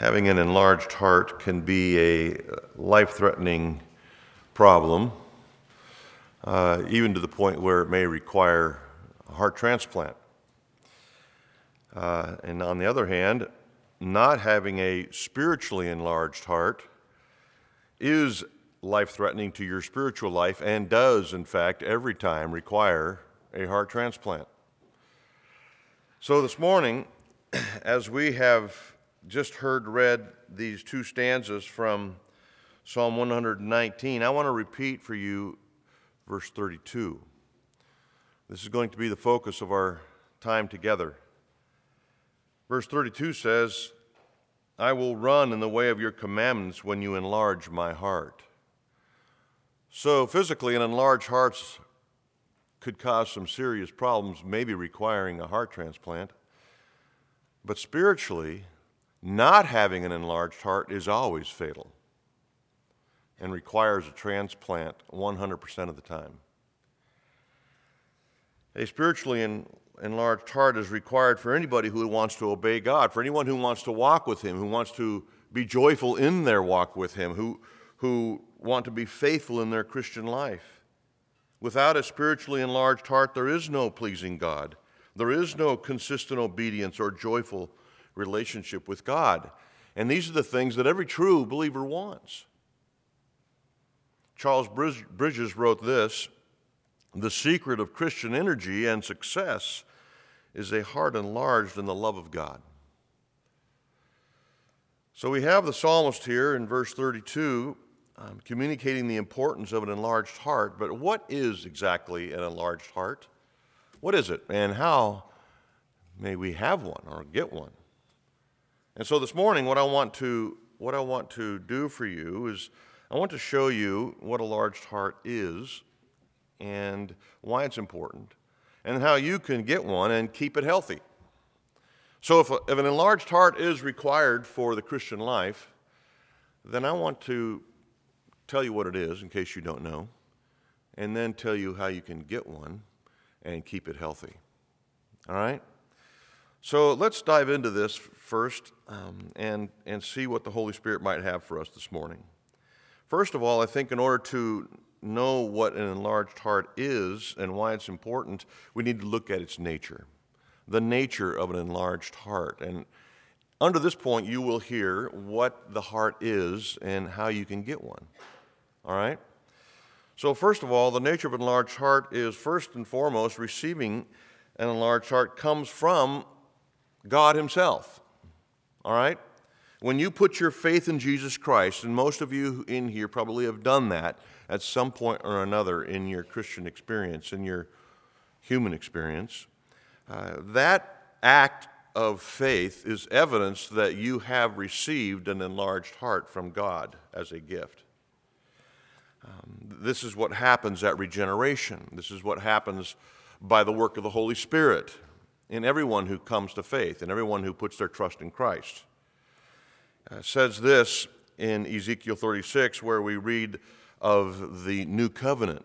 having an enlarged heart can be a life threatening problem, uh, even to the point where it may require a heart transplant. Uh, and on the other hand, not having a spiritually enlarged heart is life threatening to your spiritual life and does, in fact, every time require a heart transplant. So this morning, as we have just heard read these two stanzas from Psalm 119, I want to repeat for you verse 32. This is going to be the focus of our time together. Verse 32 says, I will run in the way of your commandments when you enlarge my heart. So, physically, an enlarged heart could cause some serious problems, maybe requiring a heart transplant. But spiritually, not having an enlarged heart is always fatal and requires a transplant 100% of the time. A spiritually enlarged heart is required for anybody who wants to obey God, for anyone who wants to walk with Him, who wants to be joyful in their walk with Him, who, who want to be faithful in their Christian life. Without a spiritually enlarged heart, there is no pleasing God. There is no consistent obedience or joyful relationship with God. And these are the things that every true believer wants. Charles Bridges wrote this The secret of Christian energy and success is a heart enlarged in the love of God. So we have the psalmist here in verse 32 um, communicating the importance of an enlarged heart, but what is exactly an enlarged heart? What is it, and how may we have one or get one? And so this morning, what I want to what I want to do for you is I want to show you what a large heart is and why it's important and how you can get one and keep it healthy. So, if, a, if an enlarged heart is required for the Christian life, then I want to tell you what it is in case you don't know, and then tell you how you can get one and keep it healthy. All right? So let's dive into this first um, and, and see what the Holy Spirit might have for us this morning. First of all, I think in order to know what an enlarged heart is and why it's important, we need to look at its nature, the nature of an enlarged heart. And under this point, you will hear what the heart is and how you can get one. All right? So, first of all, the nature of an enlarged heart is first and foremost receiving an enlarged heart comes from God Himself. All right? When you put your faith in Jesus Christ, and most of you in here probably have done that at some point or another in your Christian experience, in your human experience, uh, that act of faith is evidence that you have received an enlarged heart from God as a gift. Um, this is what happens at regeneration. This is what happens by the work of the Holy Spirit in everyone who comes to faith and everyone who puts their trust in Christ. Uh, says this in Ezekiel 36, where we read of the new covenant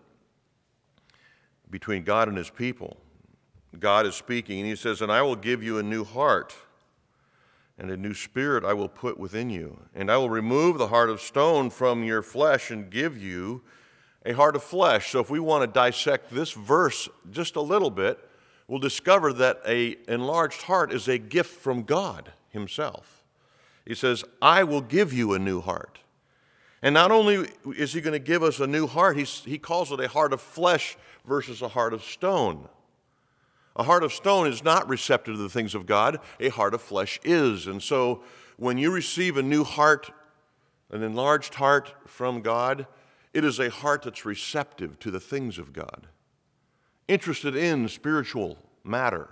between God and his people. God is speaking, and he says, And I will give you a new heart, and a new spirit I will put within you. And I will remove the heart of stone from your flesh and give you a heart of flesh. So, if we want to dissect this verse just a little bit, we'll discover that a enlarged heart is a gift from God Himself. He says, I will give you a new heart. And not only is He going to give us a new heart, he's, He calls it a heart of flesh versus a heart of stone. A heart of stone is not receptive to the things of God, a heart of flesh is. And so when you receive a new heart, an enlarged heart from God, it is a heart that's receptive to the things of God interested in spiritual matter.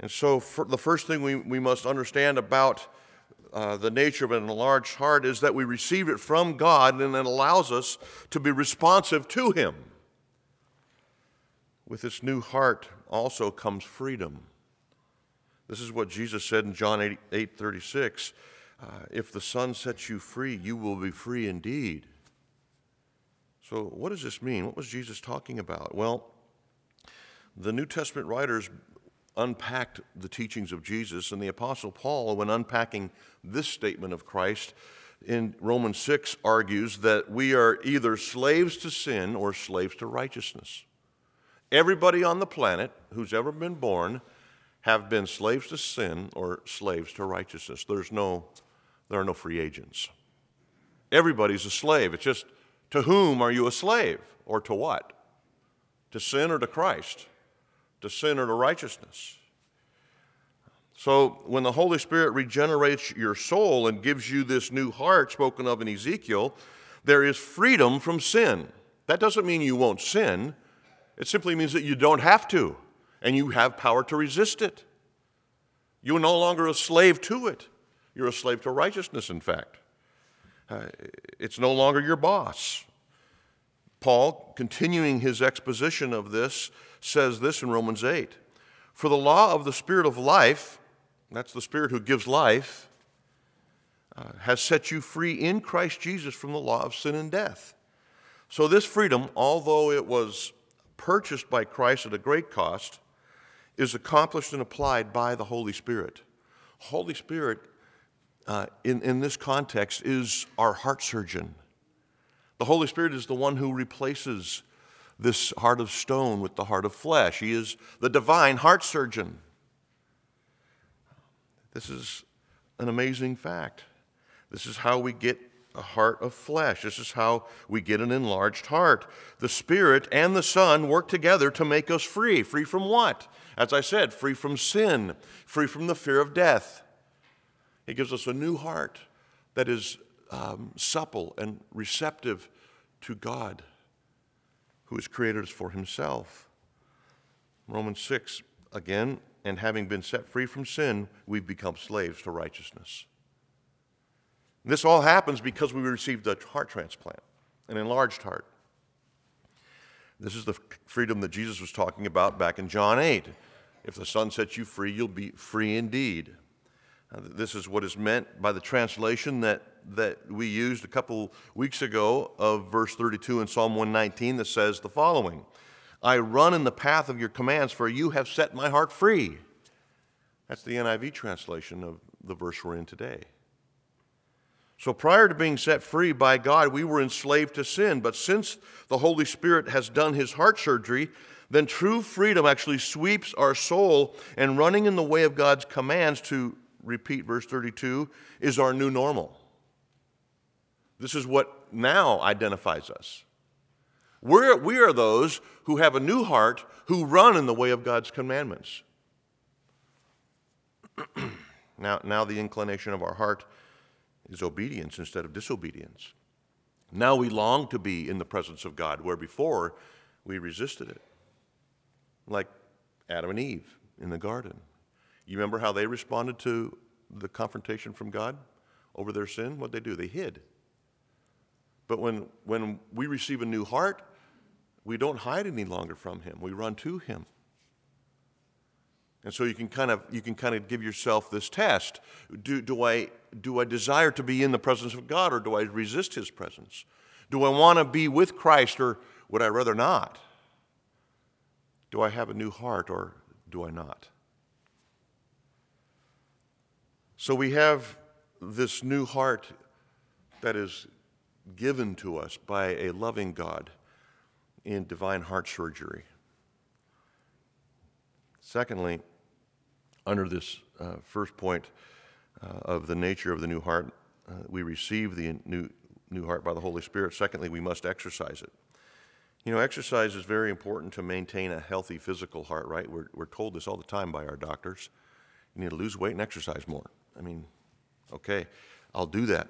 And so, the first thing we, we must understand about uh, the nature of an enlarged heart is that we receive it from God and it allows us to be responsive to Him. With this new heart also comes freedom. This is what Jesus said in John 8, 8 36. Uh, if the Son sets you free, you will be free indeed. So, what does this mean? What was Jesus talking about? Well, the New Testament writers unpacked the teachings of Jesus, and the Apostle Paul, when unpacking this statement of Christ in Romans 6, argues that we are either slaves to sin or slaves to righteousness. Everybody on the planet who's ever been born have been slaves to sin or slaves to righteousness. There's no, there are no free agents. Everybody's a slave. It's just to whom are you a slave or to what? To sin or to Christ? To sin or to righteousness? So, when the Holy Spirit regenerates your soul and gives you this new heart spoken of in Ezekiel, there is freedom from sin. That doesn't mean you won't sin, it simply means that you don't have to, and you have power to resist it. You're no longer a slave to it, you're a slave to righteousness, in fact. Uh, it's no longer your boss. Paul, continuing his exposition of this, says this in Romans 8 For the law of the Spirit of life, that's the Spirit who gives life, uh, has set you free in Christ Jesus from the law of sin and death. So, this freedom, although it was purchased by Christ at a great cost, is accomplished and applied by the Holy Spirit. Holy Spirit, uh, in, in this context, is our heart surgeon. The Holy Spirit is the one who replaces this heart of stone with the heart of flesh. He is the divine heart surgeon. This is an amazing fact. This is how we get a heart of flesh. This is how we get an enlarged heart. The Spirit and the Son work together to make us free. Free from what? As I said, free from sin, free from the fear of death. He gives us a new heart that is um, supple and receptive to God, who has created us for Himself. Romans 6, again, and having been set free from sin, we've become slaves to righteousness. This all happens because we received a heart transplant, an enlarged heart. This is the freedom that Jesus was talking about back in John 8. If the Son sets you free, you'll be free indeed. Uh, this is what is meant by the translation that, that we used a couple weeks ago of verse 32 in Psalm 119 that says the following I run in the path of your commands, for you have set my heart free. That's the NIV translation of the verse we're in today. So prior to being set free by God, we were enslaved to sin. But since the Holy Spirit has done his heart surgery, then true freedom actually sweeps our soul, and running in the way of God's commands, to repeat verse 32, is our new normal. This is what now identifies us. We're, we are those who have a new heart who run in the way of God's commandments. now, now, the inclination of our heart is obedience instead of disobedience. Now we long to be in the presence of God, where before we resisted it. Like Adam and Eve in the garden. You remember how they responded to the confrontation from God over their sin? What they do? They hid. But when, when we receive a new heart, we don't hide any longer from Him. We run to Him. And so you can kind of you can kind of give yourself this test. Do, do, I, do I desire to be in the presence of God or do I resist his presence? Do I want to be with Christ or would I rather not? Do I have a new heart or do I not? So we have this new heart that is given to us by a loving God in divine heart surgery. Secondly, under this uh, first point uh, of the nature of the new heart, uh, we receive the new, new heart by the Holy Spirit. Secondly, we must exercise it. You know, exercise is very important to maintain a healthy physical heart, right? We're, we're told this all the time by our doctors. You need to lose weight and exercise more. I mean, okay, I'll do that.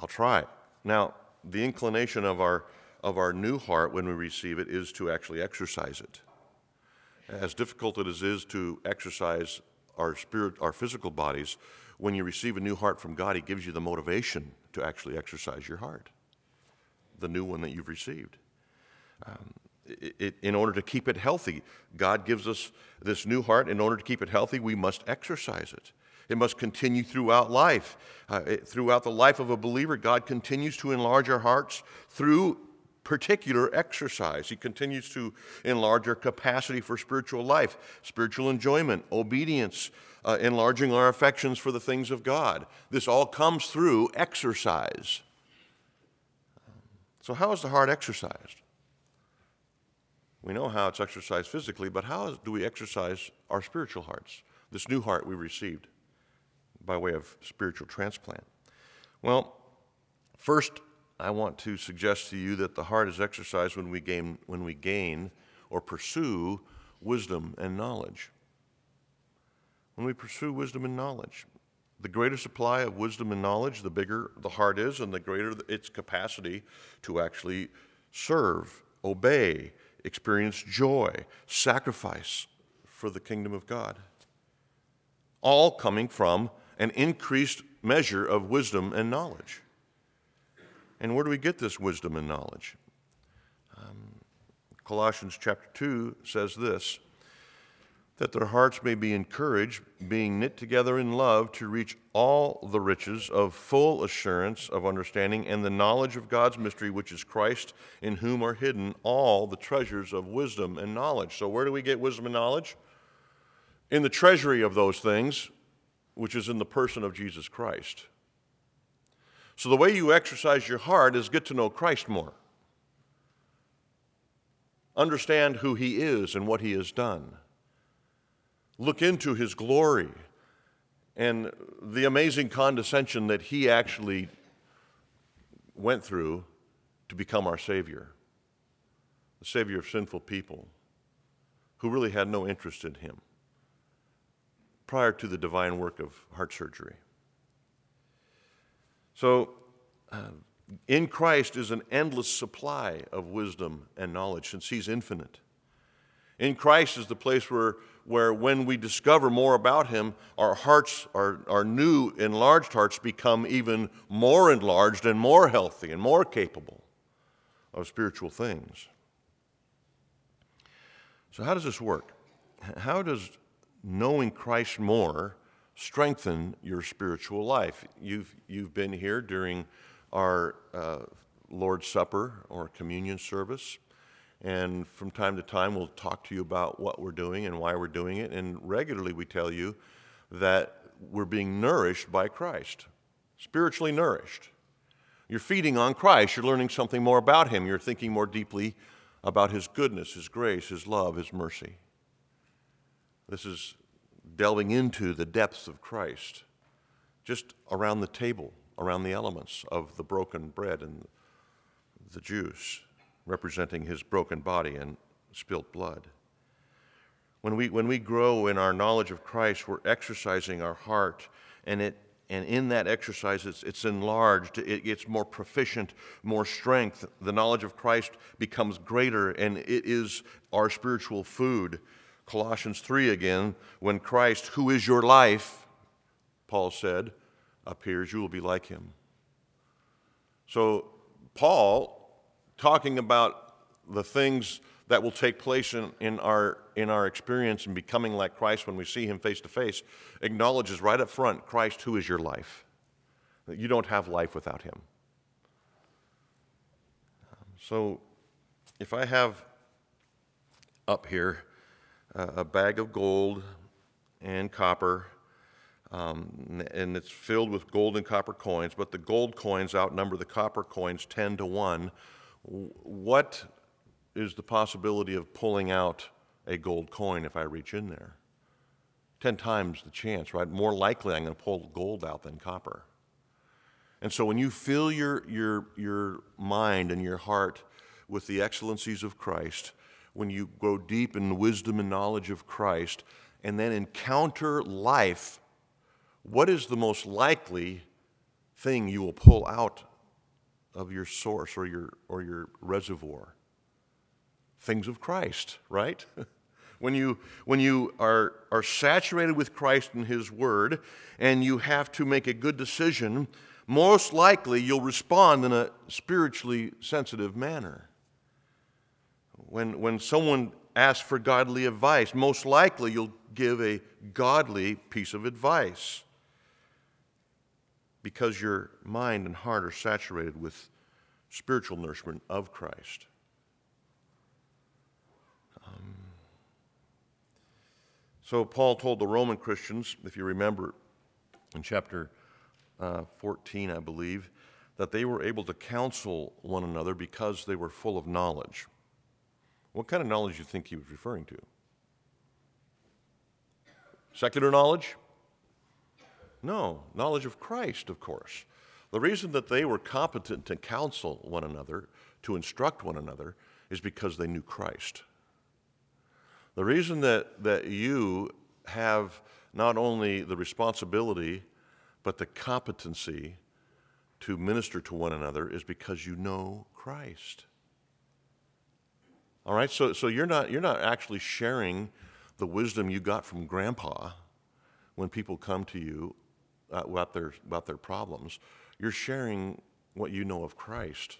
I'll try. Now, the inclination of our, of our new heart when we receive it is to actually exercise it. As difficult as it is to exercise our spirit, our physical bodies, when you receive a new heart from God, He gives you the motivation to actually exercise your heart, the new one that you've received. Um, it, in order to keep it healthy, God gives us this new heart. In order to keep it healthy, we must exercise it. It must continue throughout life. Uh, it, throughout the life of a believer, God continues to enlarge our hearts through particular exercise. He continues to enlarge our capacity for spiritual life, spiritual enjoyment, obedience, uh, enlarging our affections for the things of God. This all comes through exercise. So, how is the heart exercised? We know how it's exercised physically, but how do we exercise our spiritual hearts? This new heart we received by way of spiritual transplant. Well, first, I want to suggest to you that the heart is exercised when we gain, when we gain or pursue wisdom and knowledge. When we pursue wisdom and knowledge, the greater supply of wisdom and knowledge, the bigger the heart is, and the greater its capacity to actually serve, obey, experience joy, sacrifice for the kingdom of God. All coming from an increased measure of wisdom and knowledge. And where do we get this wisdom and knowledge? Um, Colossians chapter 2 says this that their hearts may be encouraged, being knit together in love, to reach all the riches of full assurance of understanding and the knowledge of God's mystery, which is Christ, in whom are hidden all the treasures of wisdom and knowledge. So, where do we get wisdom and knowledge? In the treasury of those things, which is in the person of Jesus Christ. So, the way you exercise your heart is get to know Christ more. Understand who he is and what he has done. Look into his glory and the amazing condescension that he actually went through to become our Savior, the Savior of sinful people who really had no interest in him prior to the divine work of heart surgery. So, uh, in Christ is an endless supply of wisdom and knowledge since He's infinite. In Christ is the place where, where when we discover more about Him, our hearts, our, our new enlarged hearts, become even more enlarged and more healthy and more capable of spiritual things. So, how does this work? How does knowing Christ more strengthen your spiritual life. You've, you've been here during our uh, Lord's Supper or communion service, and from time to time we'll talk to you about what we're doing and why we're doing it, and regularly we tell you that we're being nourished by Christ, spiritually nourished. You're feeding on Christ, you're learning something more about Him, you're thinking more deeply about His goodness, His grace, His love, His mercy. This is delving into the depths of Christ, just around the table, around the elements of the broken bread and the juice, representing his broken body and spilt blood. When we, when we grow in our knowledge of Christ, we're exercising our heart, and, it, and in that exercise, it's, it's enlarged, it gets more proficient, more strength. The knowledge of Christ becomes greater, and it is our spiritual food Colossians 3 again, when Christ, who is your life, Paul said, appears, you will be like him. So, Paul, talking about the things that will take place in, in, our, in our experience and becoming like Christ when we see him face to face, acknowledges right up front Christ, who is your life. You don't have life without him. So, if I have up here a bag of gold and copper, um, and it's filled with gold and copper coins, but the gold coins outnumber the copper coins 10 to 1. What is the possibility of pulling out a gold coin if I reach in there? 10 times the chance, right? More likely I'm going to pull gold out than copper. And so when you fill your, your, your mind and your heart with the excellencies of Christ, when you go deep in the wisdom and knowledge of Christ and then encounter life, what is the most likely thing you will pull out of your source or your, or your reservoir? Things of Christ, right? when you, when you are, are saturated with Christ and His Word and you have to make a good decision, most likely you'll respond in a spiritually sensitive manner when, when someone asks for godly advice, most likely you'll give a godly piece of advice because your mind and heart are saturated with spiritual nourishment of Christ. Um, so, Paul told the Roman Christians, if you remember in chapter uh, 14, I believe, that they were able to counsel one another because they were full of knowledge. What kind of knowledge do you think he was referring to? Secular knowledge? No, knowledge of Christ, of course. The reason that they were competent to counsel one another, to instruct one another, is because they knew Christ. The reason that, that you have not only the responsibility, but the competency to minister to one another is because you know Christ. All right, so, so you're, not, you're not actually sharing the wisdom you got from grandpa when people come to you uh, about, their, about their problems. You're sharing what you know of Christ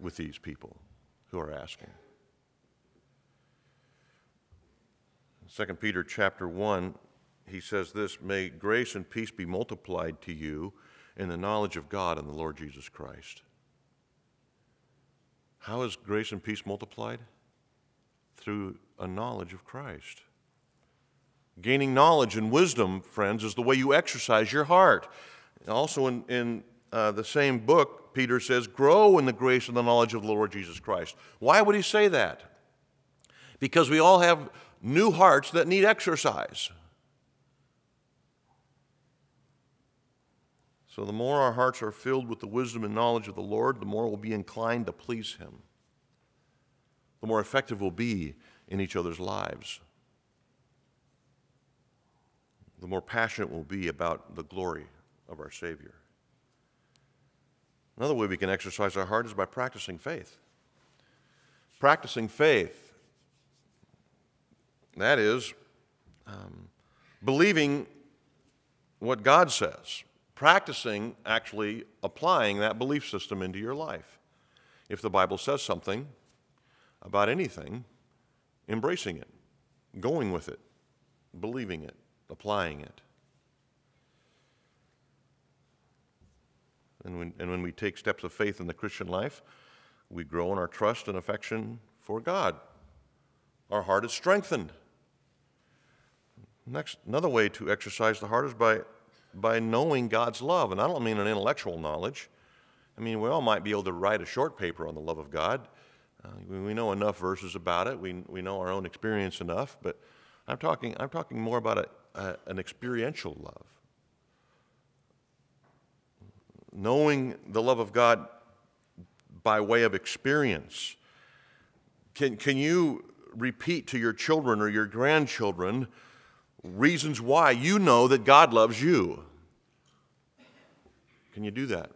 with these people who are asking. 2 Peter chapter 1, he says this May grace and peace be multiplied to you in the knowledge of God and the Lord Jesus Christ. How is grace and peace multiplied? Through a knowledge of Christ. Gaining knowledge and wisdom, friends, is the way you exercise your heart. Also, in, in uh, the same book, Peter says, Grow in the grace and the knowledge of the Lord Jesus Christ. Why would he say that? Because we all have new hearts that need exercise. So, the more our hearts are filled with the wisdom and knowledge of the Lord, the more we'll be inclined to please Him. The more effective we'll be in each other's lives. The more passionate we'll be about the glory of our Savior. Another way we can exercise our heart is by practicing faith. Practicing faith, that is, um, believing what God says practicing actually applying that belief system into your life. If the Bible says something about anything, embracing it, going with it, believing it, applying it. And when, and when we take steps of faith in the Christian life, we grow in our trust and affection for God. Our heart is strengthened. Next, another way to exercise the heart is by by knowing God's love. And I don't mean an intellectual knowledge. I mean, we all might be able to write a short paper on the love of God. Uh, we know enough verses about it. We, we know our own experience enough. But I'm talking, I'm talking more about a, a, an experiential love. Knowing the love of God by way of experience. Can, can you repeat to your children or your grandchildren reasons why you know that God loves you. Can you do that?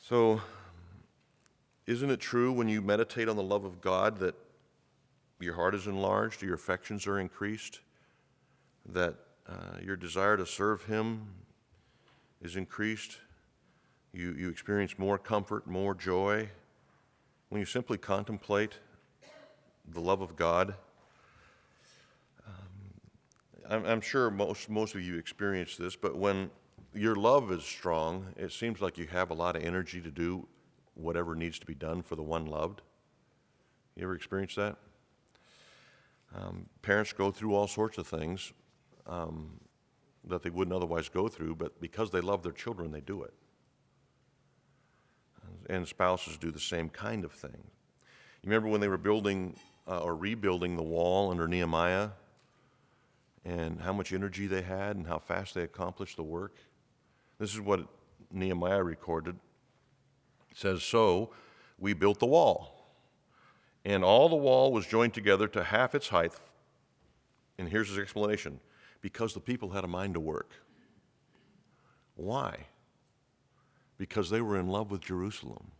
So, isn't it true when you meditate on the love of God that your heart is enlarged, your affections are increased, that uh, your desire to serve Him is increased? You, you experience more comfort, more joy when you simply contemplate the love of God. Um, I'm, I'm sure most, most of you experience this, but when your love is strong, it seems like you have a lot of energy to do whatever needs to be done for the one loved. You ever experience that? Um, parents go through all sorts of things um, that they wouldn't otherwise go through, but because they love their children, they do it. And spouses do the same kind of thing. You remember when they were building uh, or rebuilding the wall under Nehemiah and how much energy they had and how fast they accomplished the work. This is what Nehemiah recorded. It says, So we built the wall, and all the wall was joined together to half its height. And here's his explanation because the people had a mind to work. Why? Because they were in love with Jerusalem.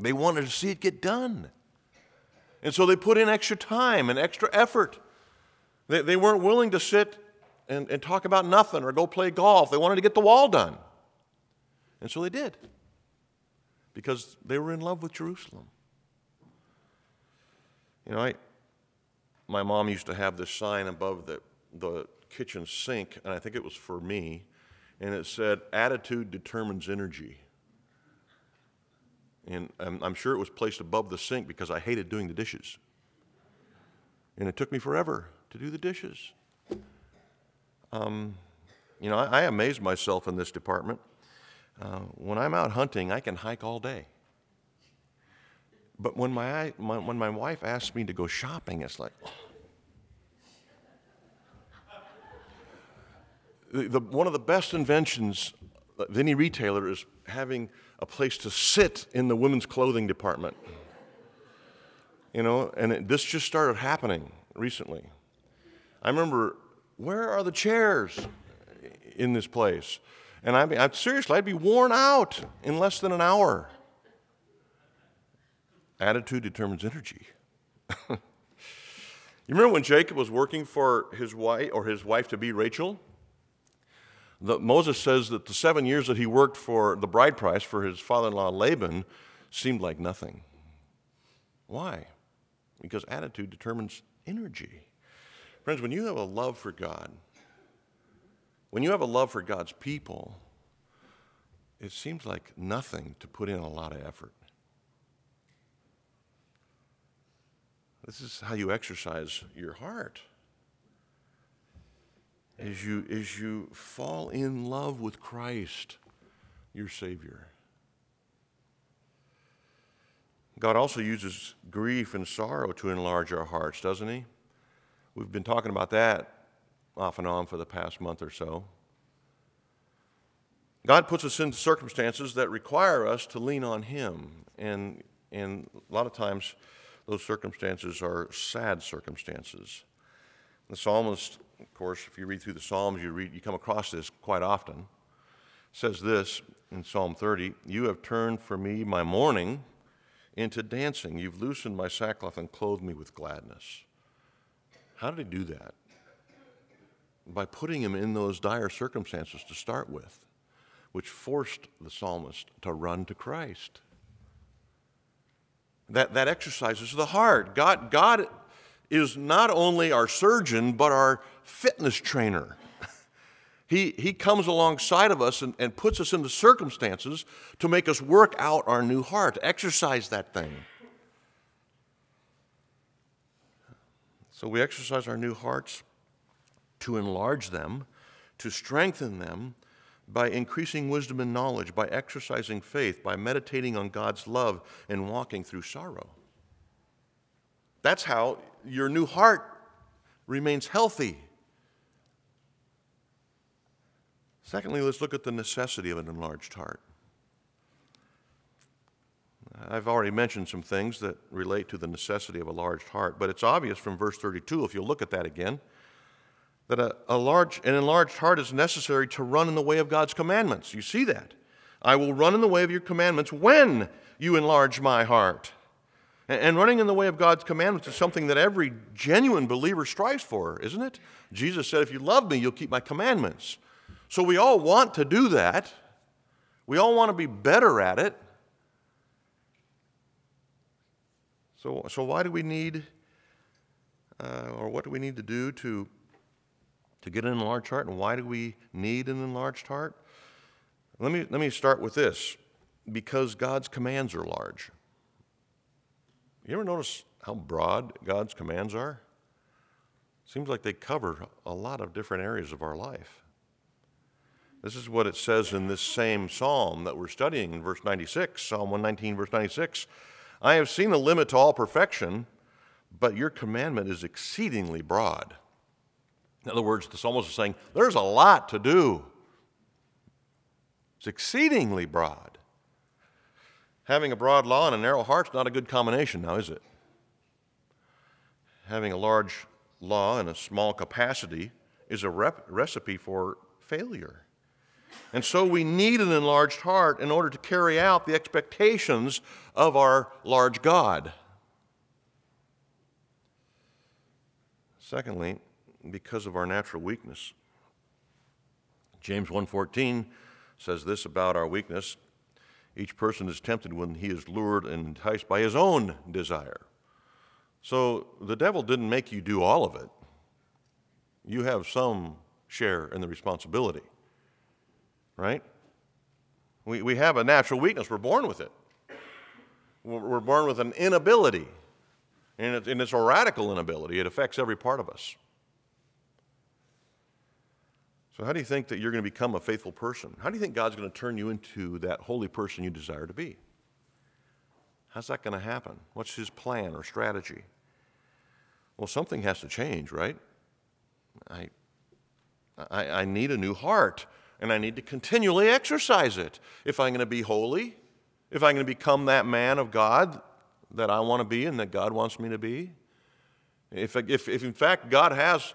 They wanted to see it get done. And so they put in extra time and extra effort. They, they weren't willing to sit and, and talk about nothing or go play golf. They wanted to get the wall done. And so they did because they were in love with Jerusalem. You know, I, my mom used to have this sign above the, the kitchen sink, and I think it was for me, and it said, Attitude determines energy. And I'm, I'm sure it was placed above the sink because I hated doing the dishes. And it took me forever to do the dishes. Um, you know, I, I myself in this department. Uh, when I'm out hunting, I can hike all day. But when my, my, when my wife asks me to go shopping, it's like, the, the, one of the best inventions of any retailer is having a place to sit in the women's clothing department. You know, and it, this just started happening recently. I remember, where are the chairs in this place? And I mean, seriously, I'd be worn out in less than an hour. Attitude determines energy. you remember when Jacob was working for his wife or his wife to be Rachel? The, Moses says that the seven years that he worked for the bride price for his father in law Laban seemed like nothing. Why? Because attitude determines energy. Friends, when you have a love for God, when you have a love for God's people, it seems like nothing to put in a lot of effort. This is how you exercise your heart. As you, as you fall in love with Christ, your Savior. God also uses grief and sorrow to enlarge our hearts, doesn't He? We've been talking about that off and on for the past month or so. God puts us in circumstances that require us to lean on Him. And, and a lot of times, those circumstances are sad circumstances. The psalmist, of course, if you read through the Psalms, you, read, you come across this quite often. says this in Psalm 30 You have turned for me my mourning into dancing. You've loosened my sackcloth and clothed me with gladness. How did he do that? By putting him in those dire circumstances to start with which forced the psalmist to run to Christ. That, that exercises the heart. God, God is not only our surgeon, but our fitness trainer. he, he comes alongside of us and, and puts us into circumstances to make us work out our new heart, exercise that thing. So we exercise our new hearts to enlarge them, to strengthen them, by increasing wisdom and knowledge, by exercising faith, by meditating on God's love and walking through sorrow. That's how your new heart remains healthy. Secondly, let's look at the necessity of an enlarged heart. I've already mentioned some things that relate to the necessity of a large heart, but it's obvious from verse 32, if you look at that again that a, a large, an enlarged heart is necessary to run in the way of God's commandments. You see that. I will run in the way of your commandments when you enlarge my heart. And, running in the way of God's commandments is something that every genuine believer strives for, isn't it? Jesus said, If you love me, you'll keep my commandments. So we all want to do that. We all want to be better at it. So, so why do we need, uh, or what do we need to do to to get an enlarged heart. And why do we need an enlarged heart? Let me, let me start with this because God's commands are large. You ever notice how broad God's commands are? Seems like they cover a lot of different areas of our life. This is what it says in this same psalm that we're studying in verse 96, Psalm 119, verse 96. I have seen the limit to all perfection, but your commandment is exceedingly broad. In other words, the psalmist is saying, there's a lot to do. It's exceedingly broad. Having a broad law and a narrow heart is not a good combination now, is it? Having a large law and a small capacity is a rep- recipe for failure. And so we need an enlarged heart in order to carry out the expectations of our large God. Secondly, because of our natural weakness. James 1:14 says this about our weakness. Each person is tempted when he is lured and enticed by his own desire. So the devil didn't make you do all of it. you have some share in the responsibility, right? We, we have a natural weakness, we're born with it. We're born with an inability, and, and it's a radical inability. It affects every part of us. So, how do you think that you're going to become a faithful person? How do you think God's going to turn you into that holy person you desire to be? How's that going to happen? What's his plan or strategy? Well, something has to change, right? I, I, I need a new heart, and I need to continually exercise it. If I'm going to be holy, if I'm going to become that man of God that I want to be and that God wants me to be, if, if, if in fact God has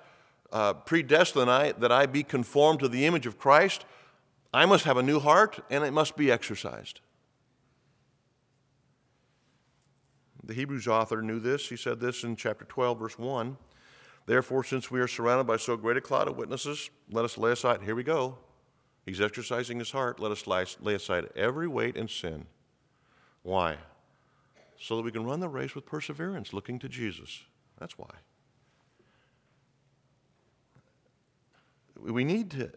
uh, predestined I, that I be conformed to the image of Christ, I must have a new heart and it must be exercised. The Hebrews author knew this. He said this in chapter 12, verse 1. Therefore, since we are surrounded by so great a cloud of witnesses, let us lay aside, here we go. He's exercising his heart. Let us lay aside every weight and sin. Why? So that we can run the race with perseverance, looking to Jesus. That's why. We need to,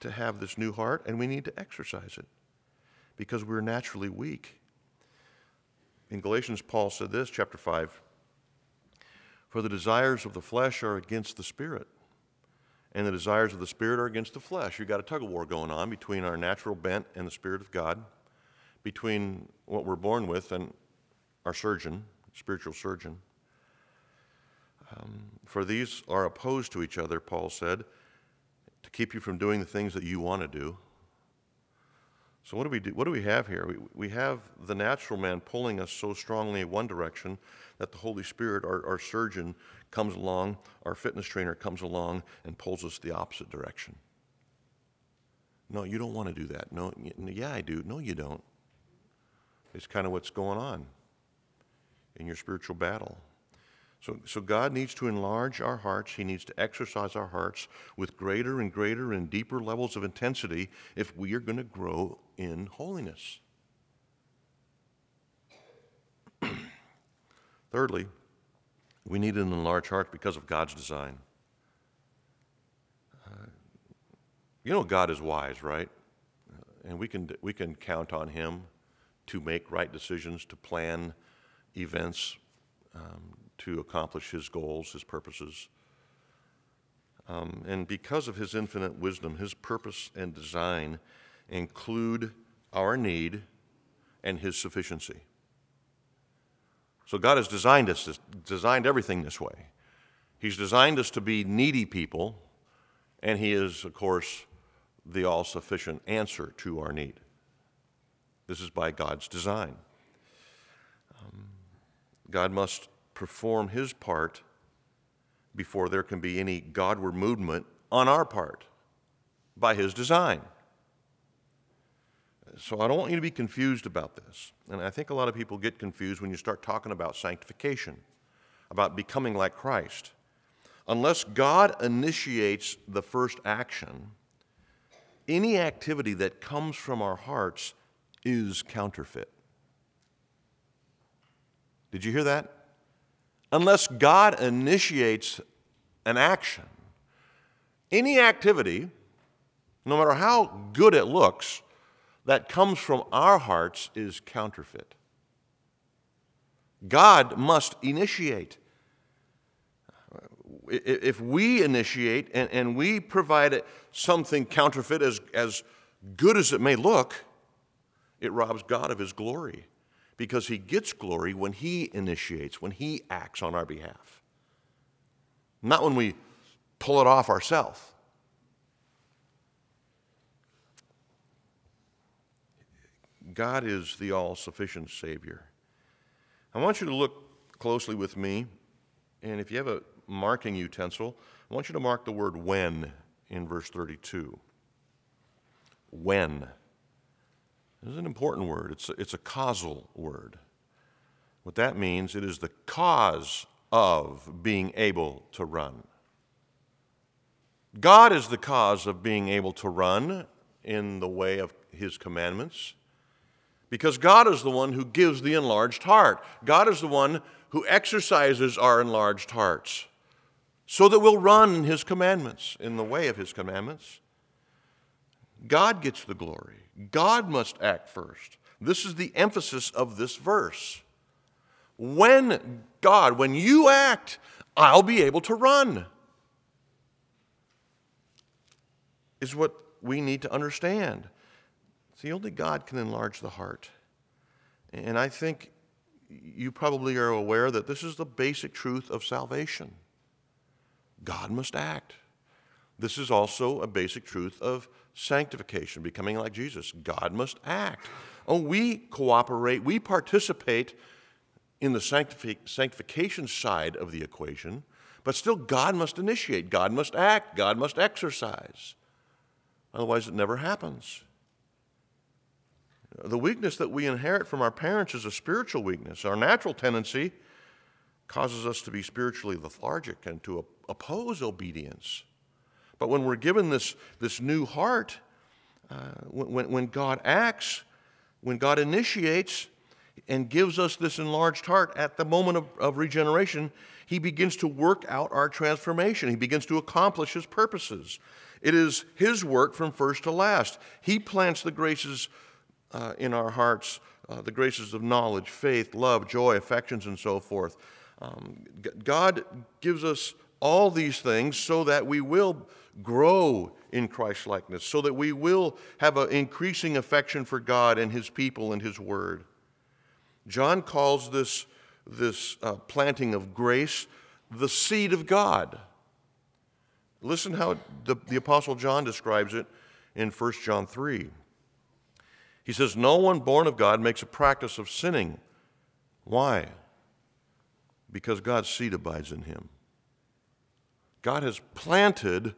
to have this new heart and we need to exercise it because we're naturally weak. In Galatians, Paul said this, chapter 5 For the desires of the flesh are against the spirit, and the desires of the spirit are against the flesh. You've got a tug of war going on between our natural bent and the Spirit of God, between what we're born with and our surgeon, spiritual surgeon. Um, for these are opposed to each other, Paul said to keep you from doing the things that you want to do. So, what do we do? What do we have here? We, we have the natural man pulling us so strongly in one direction that the Holy Spirit, our, our surgeon, comes along, our fitness trainer comes along and pulls us the opposite direction. No, you don't want to do that. No, yeah, I do. No, you don't. It's kind of what's going on in your spiritual battle. So, so God needs to enlarge our hearts. He needs to exercise our hearts with greater and greater and deeper levels of intensity if we are going to grow in holiness. Thirdly, we need an enlarged heart because of God's design. Uh, you know, God is wise, right? And we can, we can count on Him to make right decisions, to plan events, um, to accomplish his goals, his purposes. Um, and because of his infinite wisdom, his purpose and design include our need and his sufficiency. So God has designed us, designed everything this way. He's designed us to be needy people, and he is, of course, the all sufficient answer to our need. This is by God's design. Um, God must perform his part before there can be any Godward movement on our part by his design. So I don't want you to be confused about this. And I think a lot of people get confused when you start talking about sanctification, about becoming like Christ. Unless God initiates the first action, any activity that comes from our hearts is counterfeit. Did you hear that? Unless God initiates an action, any activity, no matter how good it looks, that comes from our hearts is counterfeit. God must initiate. If we initiate and, and we provide something counterfeit as, as good as it may look, it robs God of his glory because he gets glory when he initiates, when he acts on our behalf, not when we pull it off ourselves. God is the all sufficient Savior. I want you to look closely with me, and if you have a marking utensil, I want you to mark the word when in verse 32. When. This is an important word. It's a, it's a causal word. What that means, it is the cause of being able to run. God is the cause of being able to run in the way of His commandments because God is the one who gives the enlarged heart. God is the one who exercises our enlarged hearts. so that we'll run His commandments, in the way of His commandments. God gets the glory. God must act first. This is the emphasis of this verse. When God, when you act, I'll be able to run. Is what we need to understand. See, only God can enlarge the heart. And I think you probably are aware that this is the basic truth of salvation. God must act. This is also a basic truth of sanctification, becoming like Jesus. God must act. Oh, we cooperate, we participate in the sanctification side of the equation, but still God must initiate, God must act, God must exercise. Otherwise, it never happens. The weakness that we inherit from our parents is a spiritual weakness. Our natural tendency causes us to be spiritually lethargic and to oppose obedience. But when we're given this, this new heart, uh, when, when God acts, when God initiates and gives us this enlarged heart at the moment of, of regeneration, He begins to work out our transformation. He begins to accomplish His purposes. It is His work from first to last. He plants the graces uh, in our hearts, uh, the graces of knowledge, faith, love, joy, affections, and so forth. Um, God gives us all these things so that we will grow in Christ likeness, so that we will have an increasing affection for God and His people and His Word. John calls this, this uh, planting of grace the seed of God. Listen how the, the Apostle John describes it in 1 John 3. He says, No one born of God makes a practice of sinning. Why? Because God's seed abides in him. God has planted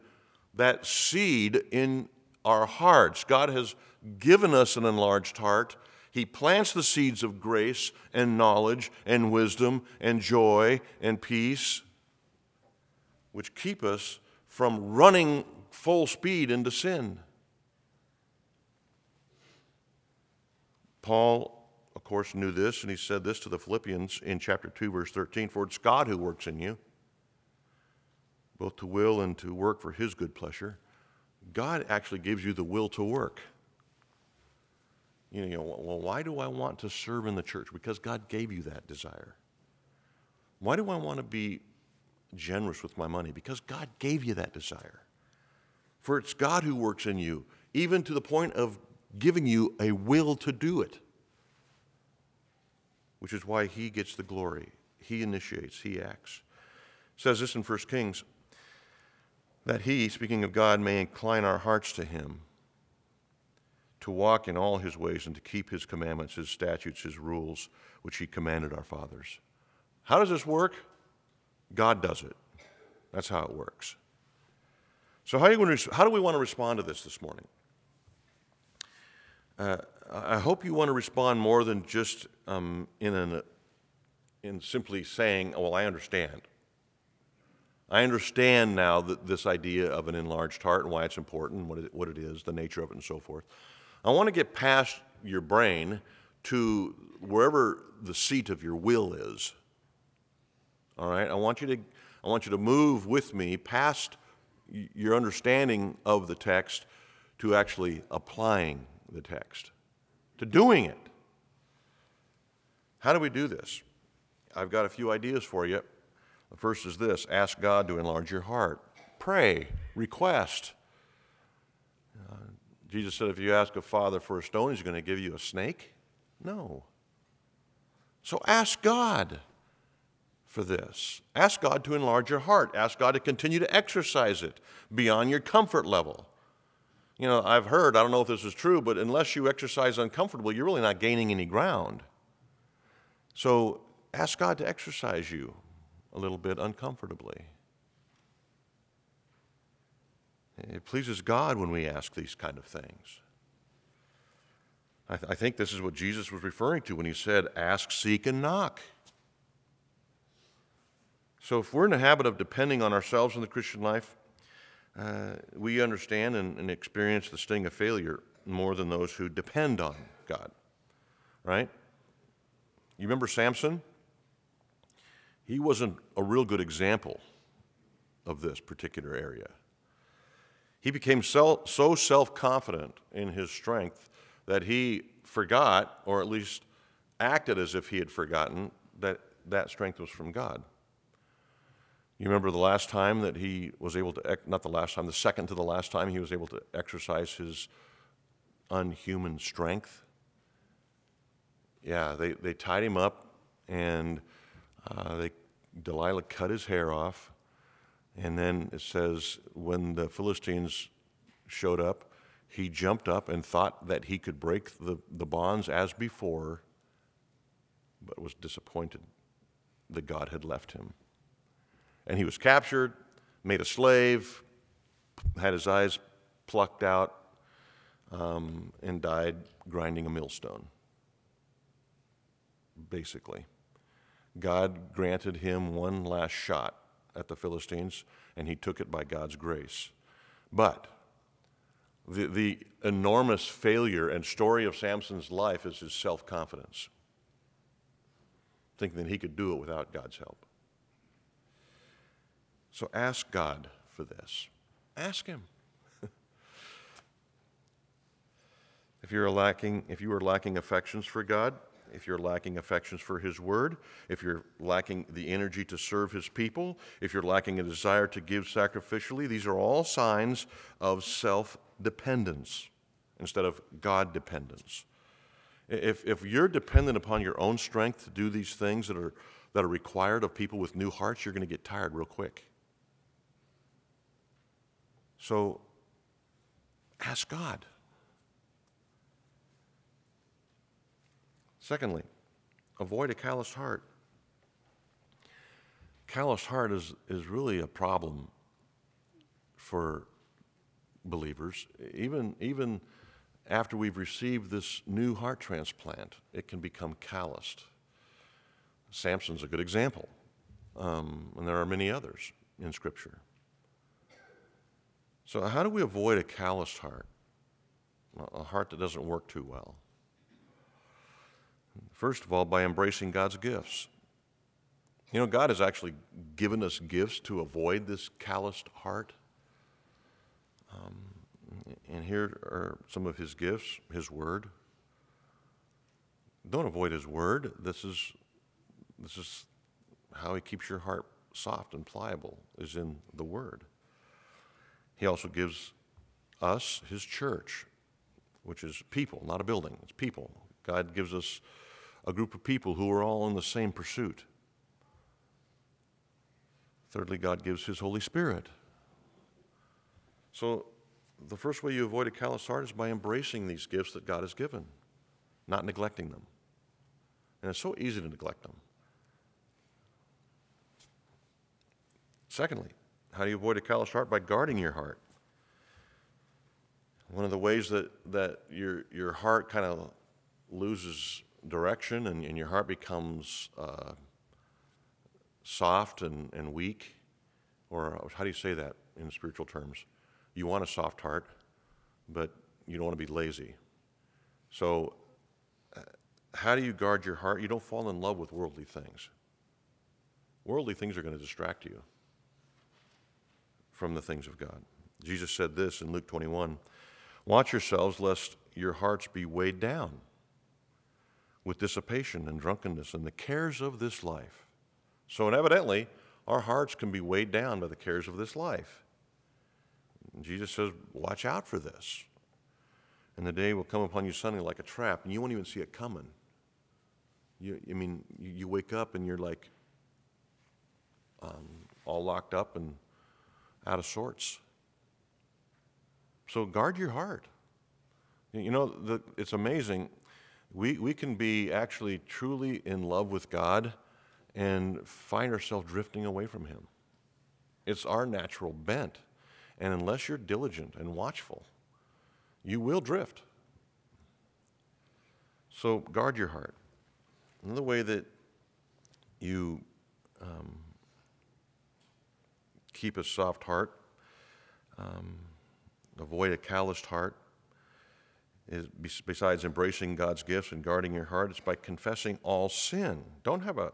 that seed in our hearts. God has given us an enlarged heart. He plants the seeds of grace and knowledge and wisdom and joy and peace, which keep us from running full speed into sin. Paul, of course, knew this, and he said this to the Philippians in chapter 2, verse 13 For it's God who works in you, both to will and to work for his good pleasure. God actually gives you the will to work. You know, well, why do I want to serve in the church? Because God gave you that desire. Why do I want to be generous with my money? Because God gave you that desire. For it's God who works in you, even to the point of giving you a will to do it, which is why he gets the glory. He initiates, he acts. It says this in 1 Kings that he, speaking of God, may incline our hearts to him, to walk in all his ways and to keep his commandments, his statutes, his rules, which he commanded our fathers. How does this work? God does it. That's how it works. So, how, you to, how do we want to respond to this this morning? Uh, I hope you want to respond more than just um, in, an, in simply saying, oh, well, I understand. I understand now that this idea of an enlarged heart and why it's important, what it, what it is, the nature of it, and so forth. I want to get past your brain to wherever the seat of your will is. All right? I want you to, I want you to move with me past your understanding of the text to actually applying the text, to doing it. How do we do this? I've got a few ideas for you. The first is this ask God to enlarge your heart, pray, request. Uh, Jesus said, if you ask a father for a stone, he's going to give you a snake? No. So ask God for this. Ask God to enlarge your heart. Ask God to continue to exercise it beyond your comfort level. You know, I've heard, I don't know if this is true, but unless you exercise uncomfortably, you're really not gaining any ground. So ask God to exercise you a little bit uncomfortably. It pleases God when we ask these kind of things. I, th- I, think this is what Jesus was referring to when he said, Ask, seek, and knock. So, if we're in the habit of depending on ourselves in the Christian life, uh, we understand and, and experience the sting of failure more than those who depend on God, right? You remember Samson? He wasn't a real good example of this particular area. He became so self confident in his strength that he forgot, or at least acted as if he had forgotten, that that strength was from God. You remember the last time that he was able to, not the last time, the second to the last time he was able to exercise his unhuman strength? Yeah, they, they tied him up and uh, they, Delilah cut his hair off. And then it says, when the Philistines showed up, he jumped up and thought that he could break the, the bonds as before, but was disappointed that God had left him. And he was captured, made a slave, had his eyes plucked out, um, and died grinding a millstone, basically. God granted him one last shot at the Philistines, and he took it by God's grace. But the, the enormous failure and story of Samson's life is his self confidence, thinking that he could do it without God's help. So ask God for this. Ask Him. if you're lacking, if you are lacking affections for God, if you're lacking affections for His Word, if you're lacking the energy to serve His people, if you're lacking a desire to give sacrificially, these are all signs of self dependence instead of God dependence. If, if you're dependent upon your own strength to do these things that are, that are required of people with new hearts, you're going to get tired real quick. So ask God. Secondly, avoid a calloused heart. Calloused heart is, is really a problem for believers. Even, even after we've received this new heart transplant, it can become calloused. Samson's a good example, um, and there are many others in Scripture. So, how do we avoid a calloused heart? A heart that doesn't work too well? First of all, by embracing God's gifts. You know, God has actually given us gifts to avoid this calloused heart. Um, and here are some of His gifts His Word. Don't avoid His Word. This is, this is how He keeps your heart soft and pliable, is in the Word. He also gives us his church, which is people, not a building, it's people. God gives us a group of people who are all in the same pursuit. Thirdly, God gives his Holy Spirit. So, the first way you avoid a callous heart is by embracing these gifts that God has given, not neglecting them. And it's so easy to neglect them. Secondly, how do you avoid a callous heart? By guarding your heart. One of the ways that, that your, your heart kind of loses direction and, and your heart becomes uh, soft and, and weak, or how do you say that in spiritual terms? You want a soft heart, but you don't want to be lazy. So, uh, how do you guard your heart? You don't fall in love with worldly things. Worldly things are going to distract you from the things of God. Jesus said this in Luke 21 Watch yourselves lest your hearts be weighed down with dissipation and drunkenness and the cares of this life. So, and evidently, our hearts can be weighed down by the cares of this life. And Jesus says, Watch out for this. And the day will come upon you suddenly like a trap, and you won't even see it coming. You, I mean, you, you wake up and you're like um, all locked up and out of sorts. So guard your heart. You know, the, it's amazing. We, we can be actually truly in love with God and find ourselves drifting away from Him. It's our natural bent. And unless you're diligent and watchful, you will drift. So guard your heart. Another way that you um, keep a soft heart, um, avoid a calloused heart. Is, besides embracing God's gifts and guarding your heart, it's by confessing all sin. Don't have a,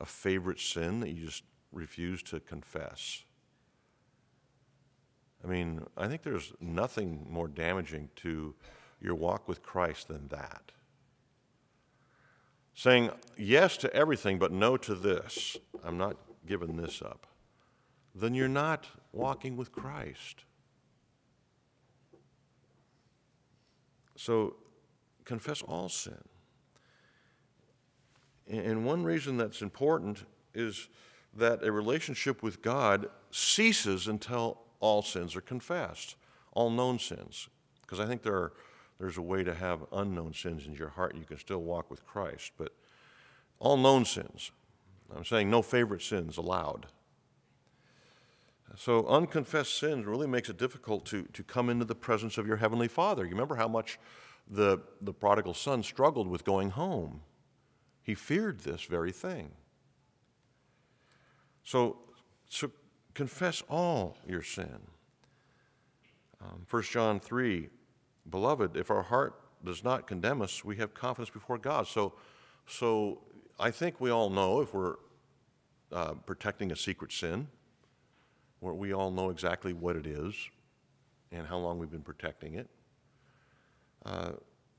a favorite sin that you just refuse to confess. I mean, I think there's nothing more damaging to your walk with Christ than that. Saying yes to everything but no to this, I'm not giving this up, then you're not walking with Christ. So confess all sin. And one reason that's important is that a relationship with God ceases until all sins are confessed, all known sins. Because I think there are, there's a way to have unknown sins in your heart. and You can still walk with Christ, but all known sins. I'm saying no favorite sins allowed. So, unconfessed sin really makes it difficult to, to come into the presence of your Heavenly Father. You remember how much the, the prodigal son struggled with going home. He feared this very thing. So, so confess all your sin. Um, 1 John 3 Beloved, if our heart does not condemn us, we have confidence before God. So, so I think we all know if we're uh, protecting a secret sin, where we all know exactly what it is and how long we've been protecting it. Uh,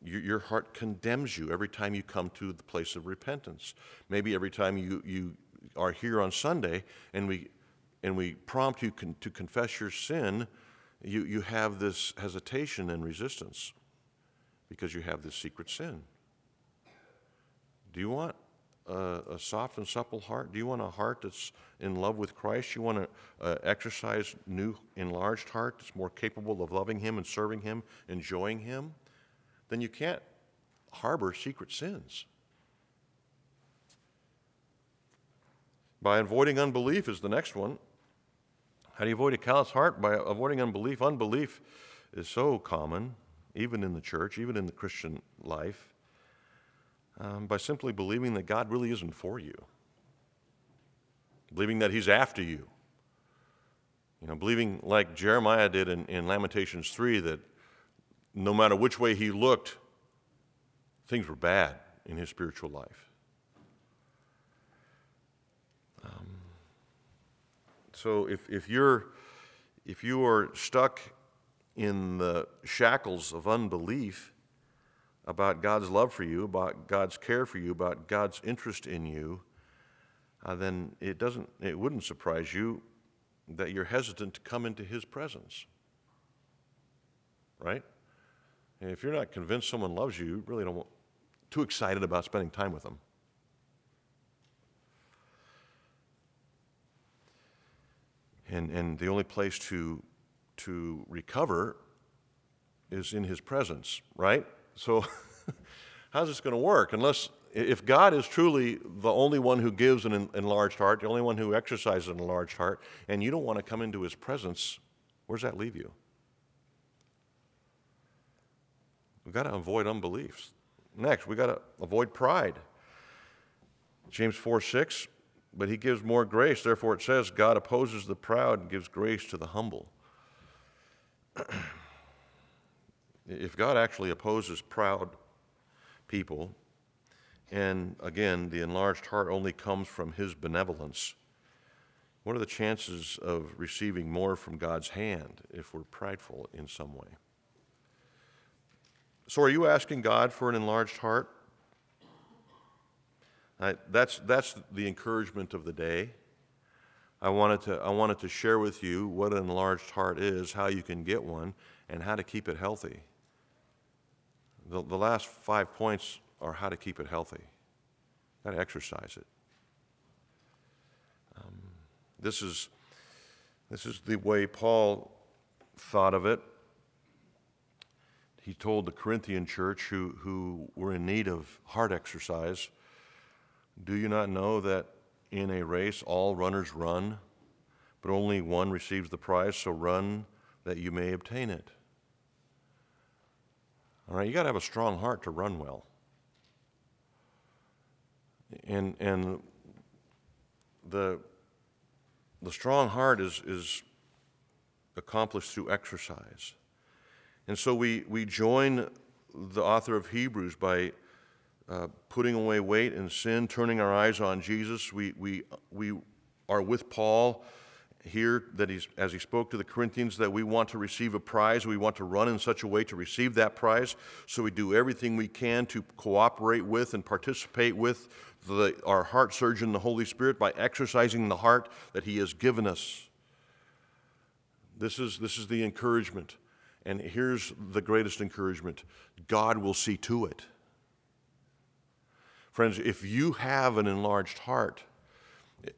your, your heart condemns you every time you come to the place of repentance. Maybe every time you, you are here on Sunday and we, and we prompt you con- to confess your sin, you, you have this hesitation and resistance because you have this secret sin. Do you want a, a, soft and supple heart? Do you want a heart that's in love with Christ? You want to uh, exercise new, enlarged heart that's more capable of loving Him and serving Him, enjoying Him? Then you can't harbor secret sins. By avoiding unbelief is the next one. How do you avoid a callous heart? By avoiding unbelief. Unbelief is so common, even in the church, even in the Christian life, um, by simply believing that God really isn't for you, believing that He's after you. You know, believing like Jeremiah did in, in Lamentations 3 that no matter which way he looked, things were bad in his spiritual life. So if, if you're if you are stuck in the shackles of unbelief about God's love for you, about God's care for you, about God's interest in you, uh, then it doesn't it wouldn't surprise you that you're hesitant to come into his presence. Right? And if you're not convinced someone loves you, you really don't want too excited about spending time with them. And, and the only place to, to recover is in his presence, right? So, how's this going to work? Unless, if God is truly the only one who gives an enlarged heart, the only one who exercises an enlarged heart, and you don't want to come into his presence, where does that leave you? We've got to avoid unbeliefs. Next, we've got to avoid pride. James 4 6 but he gives more grace. Therefore, it says, God opposes the proud and gives grace to the humble. if God actually opposes proud people, and again, the enlarged heart only comes from his benevolence, what are the chances of receiving more from God's hand if we're prideful in some way? So, are you asking God for an enlarged heart? I, that's, that's the encouragement of the day. I wanted, to, I wanted to share with you what an enlarged heart is, how you can get one, and how to keep it healthy. The, the last five points are how to keep it healthy. how to exercise it. Um, this is this is the way Paul thought of it. He told the Corinthian church, who, who were in need of heart exercise, do you not know that in a race all runners run, but only one receives the prize? So run that you may obtain it. All right, you got to have a strong heart to run well. And, and the, the strong heart is, is accomplished through exercise. And so we, we join the author of Hebrews by uh, putting away weight and sin, turning our eyes on Jesus. We, we, we are with Paul here that he's, as he spoke to the Corinthians, that we want to receive a prize. We want to run in such a way to receive that prize. So we do everything we can to cooperate with and participate with the, our heart surgeon, the Holy Spirit, by exercising the heart that he has given us. This is, this is the encouragement. And here's the greatest encouragement God will see to it. Friends, if you have an enlarged heart,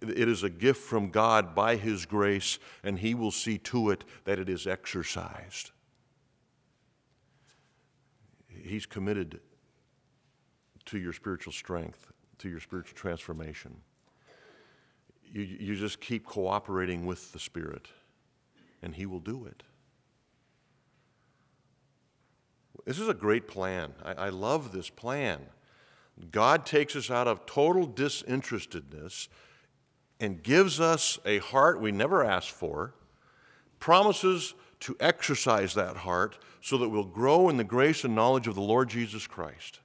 it is a gift from God by His grace, and He will see to it that it is exercised. He's committed to your spiritual strength, to your spiritual transformation. You, you just keep cooperating with the Spirit, and He will do it. This is a great plan. I, I love this plan. God takes us out of total disinterestedness and gives us a heart we never asked for, promises to exercise that heart so that we'll grow in the grace and knowledge of the Lord Jesus Christ.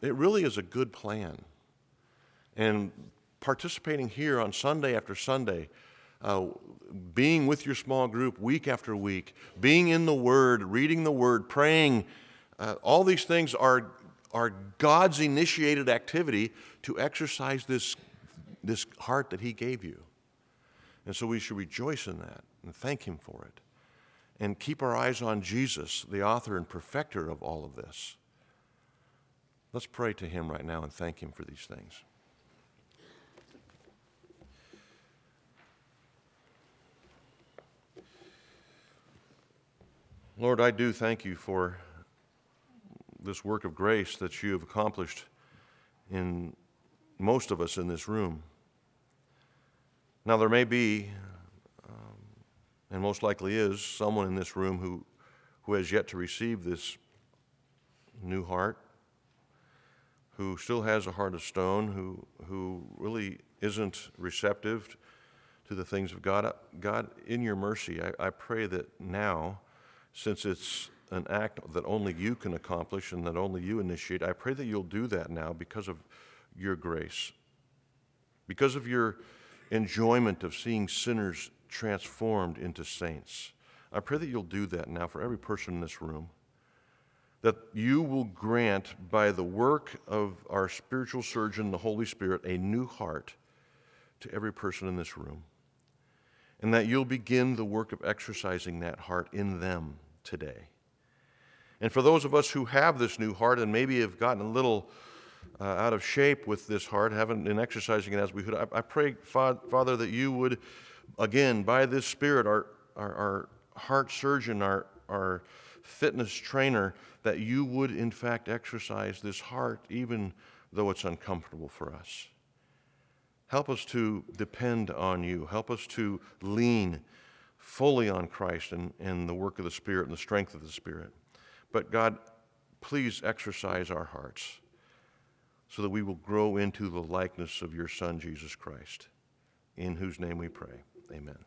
It really is a good plan. And participating here on Sunday after Sunday, uh, being with your small group week after week, being in the Word, reading the Word, praying, uh, all these things are, are God's initiated activity to exercise this this heart that He gave you. And so we should rejoice in that and thank Him for it. And keep our eyes on Jesus, the author and perfecter of all of this. Let's pray to Him right now and thank Him for these things. Lord, I do thank you for this work of grace that you have accomplished in most of us in this room. Now, there may be, um, and most likely is, someone in this room who, who has yet to receive this new heart, who still has a heart of stone, who, who really isn't receptive to the things of God. God, in your mercy, I, I pray that now, since it's an act that only you can accomplish and that only you initiate, I pray that you'll do that now because of your grace, because of your enjoyment of seeing sinners transformed into saints. I pray that you'll do that now for every person in this room. That you will grant, by the work of our spiritual surgeon, the Holy Spirit, a new heart to every person in this room. And that you'll begin the work of exercising that heart in them today. And for those of us who have this new heart and maybe have gotten a little uh, out of shape with this heart, haven't been exercising it as we could. I, I pray, Father, that you would, again, by this Spirit, our, our, our heart surgeon, our, our fitness trainer, that you would, in fact, exercise this heart, even though it's uncomfortable for us. Help us to depend on you. Help us to lean fully on Christ and, and the work of the Spirit and the strength of the Spirit. But God, please exercise our hearts so that we will grow into the likeness of your Son, Jesus Christ, in whose name we pray. Amen.